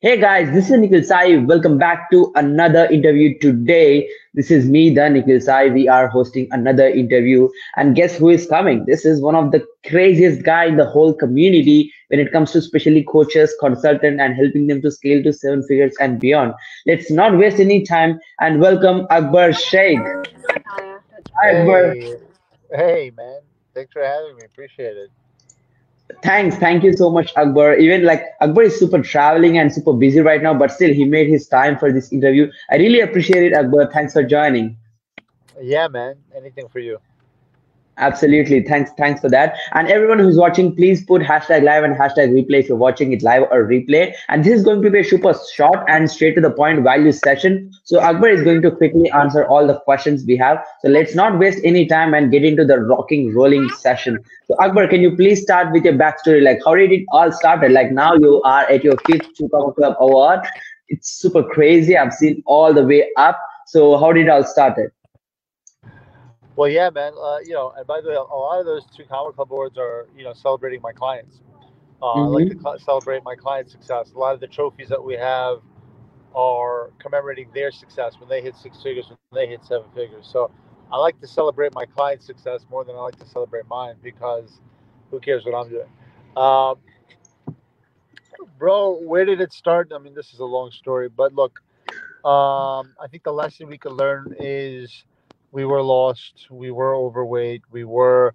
Hey guys, this is Nikhil Sai. Welcome back to another interview today. This is me, the Nikhil Sai. We are hosting another interview. And guess who is coming? This is one of the craziest guy in the whole community when it comes to specially coaches, consultant, and helping them to scale to seven figures and beyond. Let's not waste any time and welcome Akbar Sheikh. Hi, Akbar. Hey, hey, man. Thanks for having me. Appreciate it. Thanks, thank you so much, Akbar. Even like Akbar is super traveling and super busy right now, but still he made his time for this interview. I really appreciate it, Akbar. Thanks for joining. Yeah, man. Anything for you. Absolutely. Thanks. Thanks for that. And everyone who's watching, please put hashtag live and hashtag replay if you're watching it live or replay. And this is going to be a super short and straight to the point value session. So Akbar is going to quickly answer all the questions we have. So let's not waste any time and get into the rocking rolling session. So Akbar, can you please start with your backstory? Like how did it all started? Like now you are at your fifth Two Comma Club award. It's super crazy. I've seen all the way up. So how did it all started? Well, yeah, man. Uh, you know, and by the way, a lot of those two comma Club awards are, you know, celebrating my clients. Uh, I like to Mm-hmm. cl- celebrate my clients' success. A lot of the trophies that we have are commemorating their success when they hit six figures, when they hit seven figures. So I like to celebrate my clients' success more than I like to celebrate mine because who cares what I'm doing? Um, bro, where did it start? I mean, this is a long story, but look, um, I think the lesson we could learn is we were lost, we were overweight, we were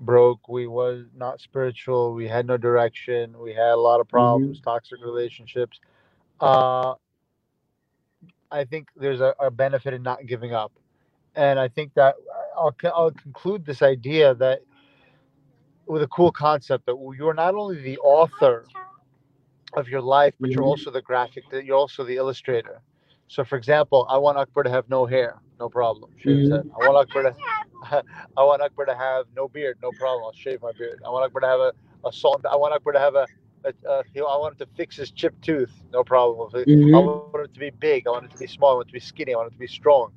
broke, we was not spiritual, we had no direction, we had a lot of Mm-hmm. problems, toxic relationships. Uh, I think there's a, a benefit in not giving up, and I think that I'll I'll conclude this idea that with a cool concept that you're not only the author of your life, but you're Mm-hmm. also the graphic, that you're also the illustrator. So, for example, I want Akbar to have no hair, no problem, head. I want Akbar to, I want Akbar to have no beard, no problem, I'll shave my beard. I want Akbar to have a, a salt. I want Akbar to have a, a, a you know, I want him to fix his chipped tooth, no problem. I Mm-hmm. want him to be big. I want him to be small. I want him to be skinny. I want him to be strong.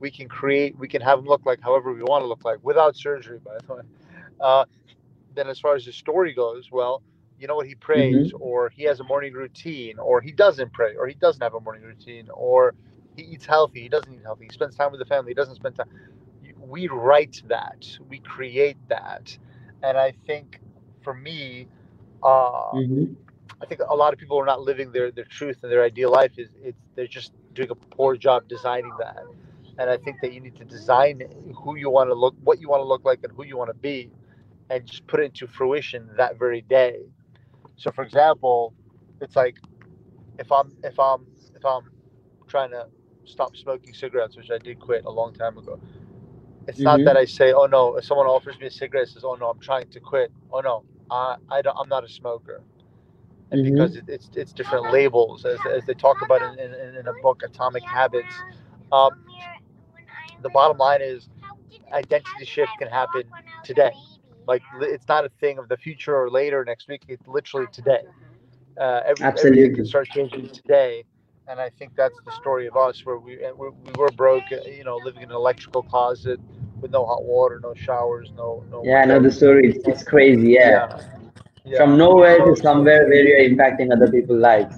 We can create. We can have him look like however we want to look like without surgery, by the way. Uh, then as far as the story goes, well, you know what he prays, or he has a morning routine, or he doesn't pray, or he doesn't have a morning routine, or he eats healthy, he doesn't eat healthy, he spends time with the family, he doesn't spend time. We write that, we create that, and I think for me, uh, Mm-hmm. I think a lot of people are not living their, their truth and their ideal life is it's they're just doing a poor job designing that. And I think that you need to design who you want to look, what you want to look like, and who you want to be, and just put it into fruition that very day. So, for example, it's like if I'm if I'm if I'm trying to stop smoking cigarettes, which I did quit a long time ago. It's not Mm-hmm. that I say, "Oh no," if someone offers me a cigarette, says, "Oh no, I'm trying to quit." Oh no, I I don't, I'm not a smoker and Mm-hmm. because it, it's it's different labels as, as they talk about in, in, in a book atomic habits um, the bottom line is identity shift can happen today like it's not a thing of the future or later next week it's literally today uh, every, everything Absolutely. can start changing today and i think that's the story of us where we we we were broke uh, you know living in an electrical closet with no hot water no showers no no Yeah, I know the story. It's, it's crazy. Yeah. yeah yeah From nowhere to somewhere where you're impacting other people's lives.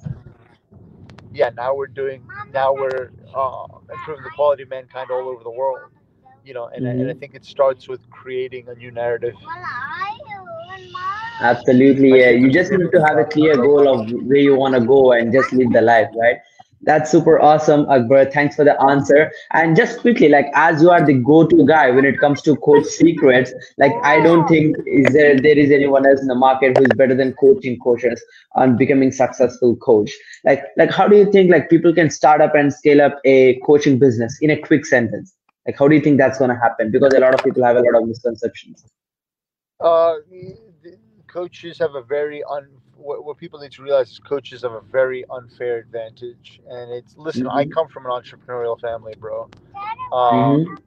yeah, now we're doing, now we're uh, improving the quality of mankind all over the world. You know, and, I- and I Mm-hmm. think it starts with creating a new narrative. Absolutely. Yeah. You just need to have a clear goal of where you want to go and just live the life, right? That's super awesome, Akbar. Thanks for the answer. And just quickly, like as you are the go-to guy when it comes to coach secrets, like I don't think is there there is anyone else in the market who is better than coaching coaches on becoming successful coach. Like like how do you think like people can start up and scale up a coaching business in a quick sentence? Like how do you think that's gonna happen? Because a lot of people have a lot of misconceptions. Uh, coaches have a very un. What, what people need to realize is coaches have a very unfair advantage, and it's listen. I Mm-hmm. come from an entrepreneurial family, bro. Mm-hmm. Um,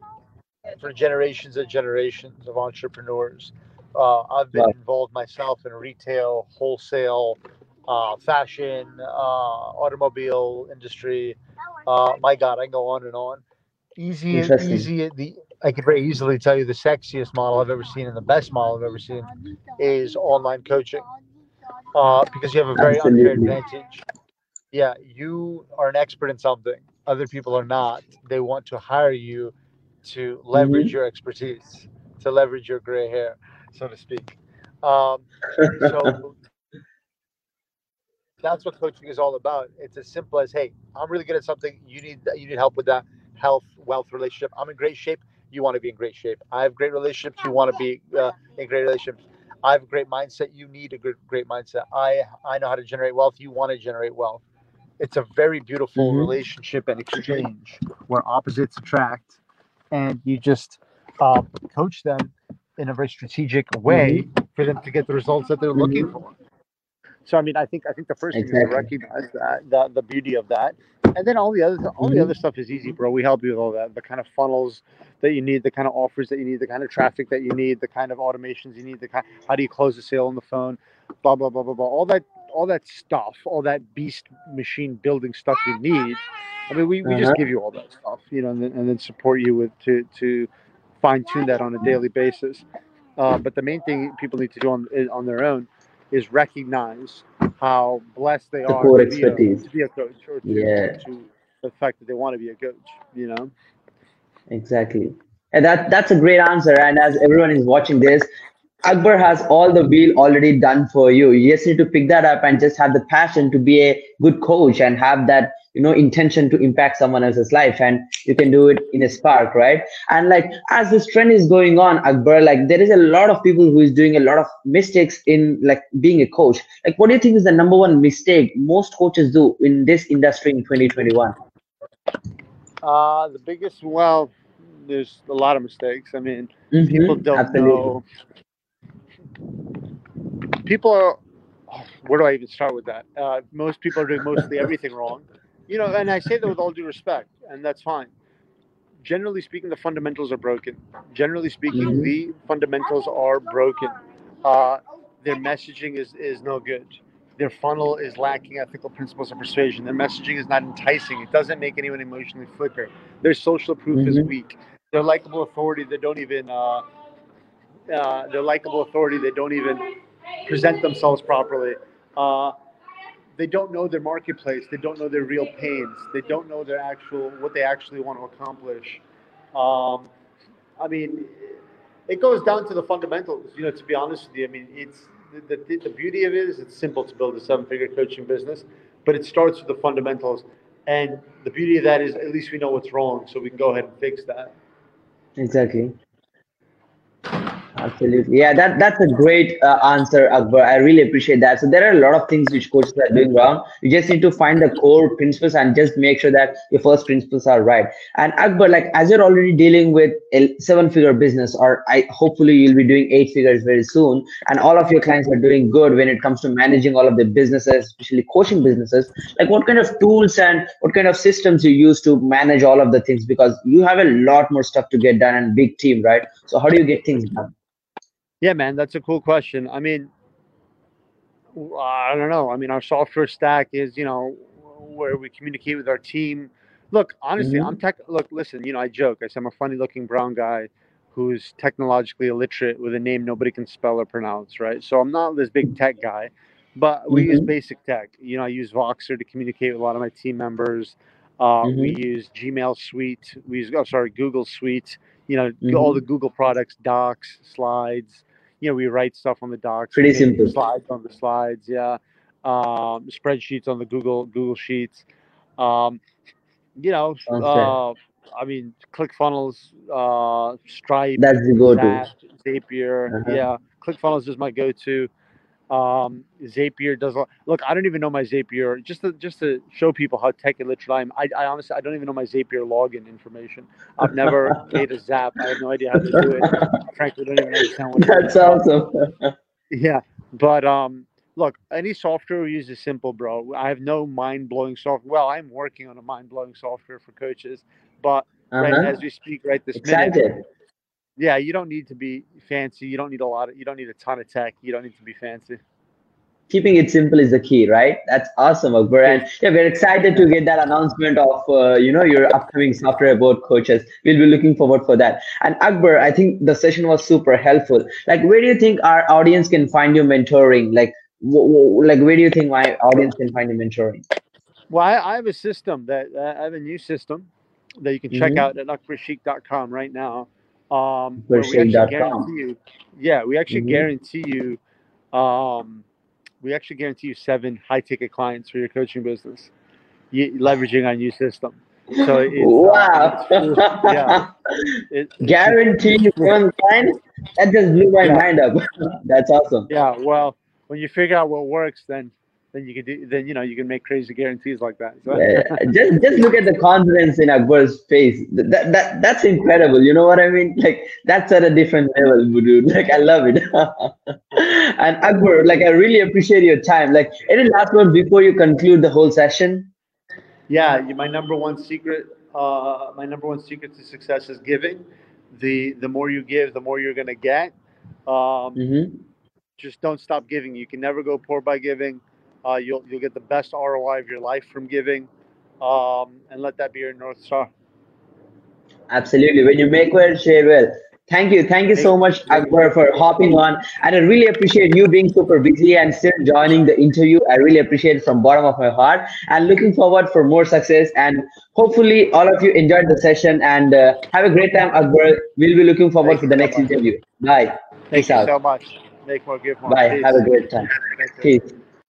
for generations and generations of entrepreneurs. Uh, I've been involved myself in retail, wholesale, uh, fashion, uh, automobile industry. Uh, my God, I can go on and on. Easy, easy. The I can very easily tell you the sexiest model I've ever seen and the best model I've ever seen is online coaching, uh, because you have a very unfair advantage. yeah, you are an expert in something, other people are not. They want to hire you to leverage Mm-hmm. your expertise, to leverage your gray hair, so to speak. Um, so that's what coaching is all about. It's as simple as, hey, I'm really good at something. You need you need help with that health, wealth, relationship. I'm in great shape. You want to be in great shape. I have great relationships. You want to be uh, in great relationships. I have a great mindset. You need a good, great mindset. I I know how to generate wealth. You want to generate wealth. It's a very beautiful Mhm. relationship and exchange where opposites attract, and you just um, coach them in a very strategic way for them to get the results that they're looking for. So I mean, I think I think the first thing is to recognize that the, the beauty of that, and then all the other all the Mhm. other stuff is easy, bro. We help you with all that, the kind of funnels that you need, the kind of offers that you need, the kind of traffic that you need, the kind of automations you need, the kind how do you close a sale on the phone, blah blah blah blah blah. All that all that stuff, all that beast machine building stuff you need. I mean, we, we Uh-huh. just give you all that stuff, you know, and then, and then support you with to to fine tune that on a daily basis. Uh, but the main thing people need to do on on their own is recognize how blessed they The are to be, a, to be a coach or to, Yeah. to the fact that they want to be a coach. You know, Exactly. And that that's a great answer. And as everyone is watching this, Akbar has all the wheel already done for you. You just need to pick that up and just have the passion to be a good coach and have that, you know, intention to impact someone else's life. And you can do it in a spark, right? And like as this trend is going on, Akbar, like there is a lot of people who is doing a lot of mistakes in like being a coach. Like what do you think is the number one mistake most coaches do in this industry in 2021? uh, the biggest well, there's a lot of mistakes. I mean, Mhm, people don't absolutely. know. People are. oh, where do I even start with that? Uh, most people are doing mostly everything wrong. You know, and I say that with all due respect, and that's fine. Generally speaking, the fundamentals are broken. Generally speaking, Mhm. the fundamentals are broken. Uh, their messaging is, is no good. Their funnel is lacking ethical principles of persuasion. Their messaging is not enticing. It doesn't make anyone emotionally flicker. Their social proof is Mhm. weak. Their likable authority, they don't even. Uh, uh, their likable authority, they don't even present themselves properly. Uh, they don't know their marketplace. They don't know their real pains. They don't know their actual what they actually want to accomplish. Um, I mean, it goes down to the fundamentals. You know, to be honest with you, I mean, it's the, the, the beauty of it is it's simple to build a seven-figure coaching business, but it starts with the fundamentals. And the beauty of that is at least we know what's wrong, so we can go ahead and fix that. Exactly. Absolutely. Yeah, that that's a great uh, answer, Akbar. I really appreciate that. So there are a lot of things which coaches are doing wrong. You just need to find the core principles and just make sure that your first principles are right. And Akbar, like as you're already dealing with a seven-figure business, or I hopefully you'll be doing eight figures very soon, and all of your clients are doing good when it comes to managing all of the businesses, especially coaching businesses. Like what kind of tools and what kind of systems you use to manage all of the things? Because you have a lot more stuff to get done and big team, right? So how do you get things done? Yeah, man, that's a cool question. I mean, I don't know. I mean, our software stack is, you know, where we communicate with our team. Look, honestly, Mhm. I'm tech. Look, listen, you know, I joke. I say I'm a funny-looking brown guy who's technologically illiterate with a name nobody can spell or pronounce, right? So I'm not this big tech guy, but we use Mhm. basic tech. You know, I use Voxer to communicate with a lot of my team members. Uh, We use Gmail Suite. We use, oh, sorry, Google Suite. You know, all the Google products, Docs, Slides. You know, we write stuff on the Docs. Pretty simple. Slides on the slides, yeah. Um, spreadsheets on the Google Google Sheets. Um, you know, uh, I mean, ClickFunnels, uh, Stripe, That's the go-to. Zapier. Uh-huh. Yeah, ClickFunnels is my go-to. Um, Zapier does. Look, I don't even know my Zapier. Just to just to show people how tech illiterate I am. I, I honestly I don't even know my Zapier login information. I've never made a Zap. I have no idea how to do it. Frankly, I don't even understand what. That's awesome. Yeah, but um, look, any software we use is simple, bro. I have no mind-blowing software. Well, I'm working on a mind-blowing software for coaches, but Uh-huh. as we speak right this minute, Excited. Yeah, you don't need to be fancy. You don't need a lot of. You don't need a ton of tech. You don't need to be fancy. Keeping it simple is the key, right? That's awesome, Akbar. And yeah, we're excited to get that announcement of uh, you know your upcoming software about coaches. We'll be looking forward for that. And Akbar, I think the session was super helpful. Like, where do you think our audience can find you mentoring? Like, w- w- like where do you think my audience can find you mentoring? Well, I, I have a system that uh, I have a new system that you can check Mhm. out at akbarsheikh.com right now. Um, where we actually guarantee you, yeah, we actually Mhm. guarantee you, um, we actually guarantee you seven high ticket clients for your coaching business, you, leveraging our new system. So it's, uh, Wow. it's- yeah, it, Guarantee one client? That just blew my Yeah. mind up. That's awesome. yeah. Well, when you figure out what works, then then you can do then you know you can make crazy guarantees like that. So, Uh, just just look at the confidence in Akbar's face. That, that that that's incredible. You know what I mean? Like that's at a different level, dude. Like I love it. and Akbar, like I really appreciate your time. Like any last word before you conclude the whole session? Yeah, my number one secret, uh, my number one secret to success is giving. The the more you give, the more you're gonna get. Um, Mm-hmm. Just don't stop giving. You can never go poor by giving. Uh, you'll you'll get the best ROI of your life from giving, um, and let that be your north star. Absolutely. When you make well, share well. Thank you. Thank you so much, Akbar, for hopping on. And I really appreciate you being super busy and still joining the interview. I really appreciate it from bottom of my heart and looking forward for more success. And hopefully all of you enjoyed the session and uh, have a great time, Akbar. We'll be looking forward Thank for the next much. interview. Bye. Thank Peace you out. so much. Make more, give more. Bye. Peace. Have a great time. Peace.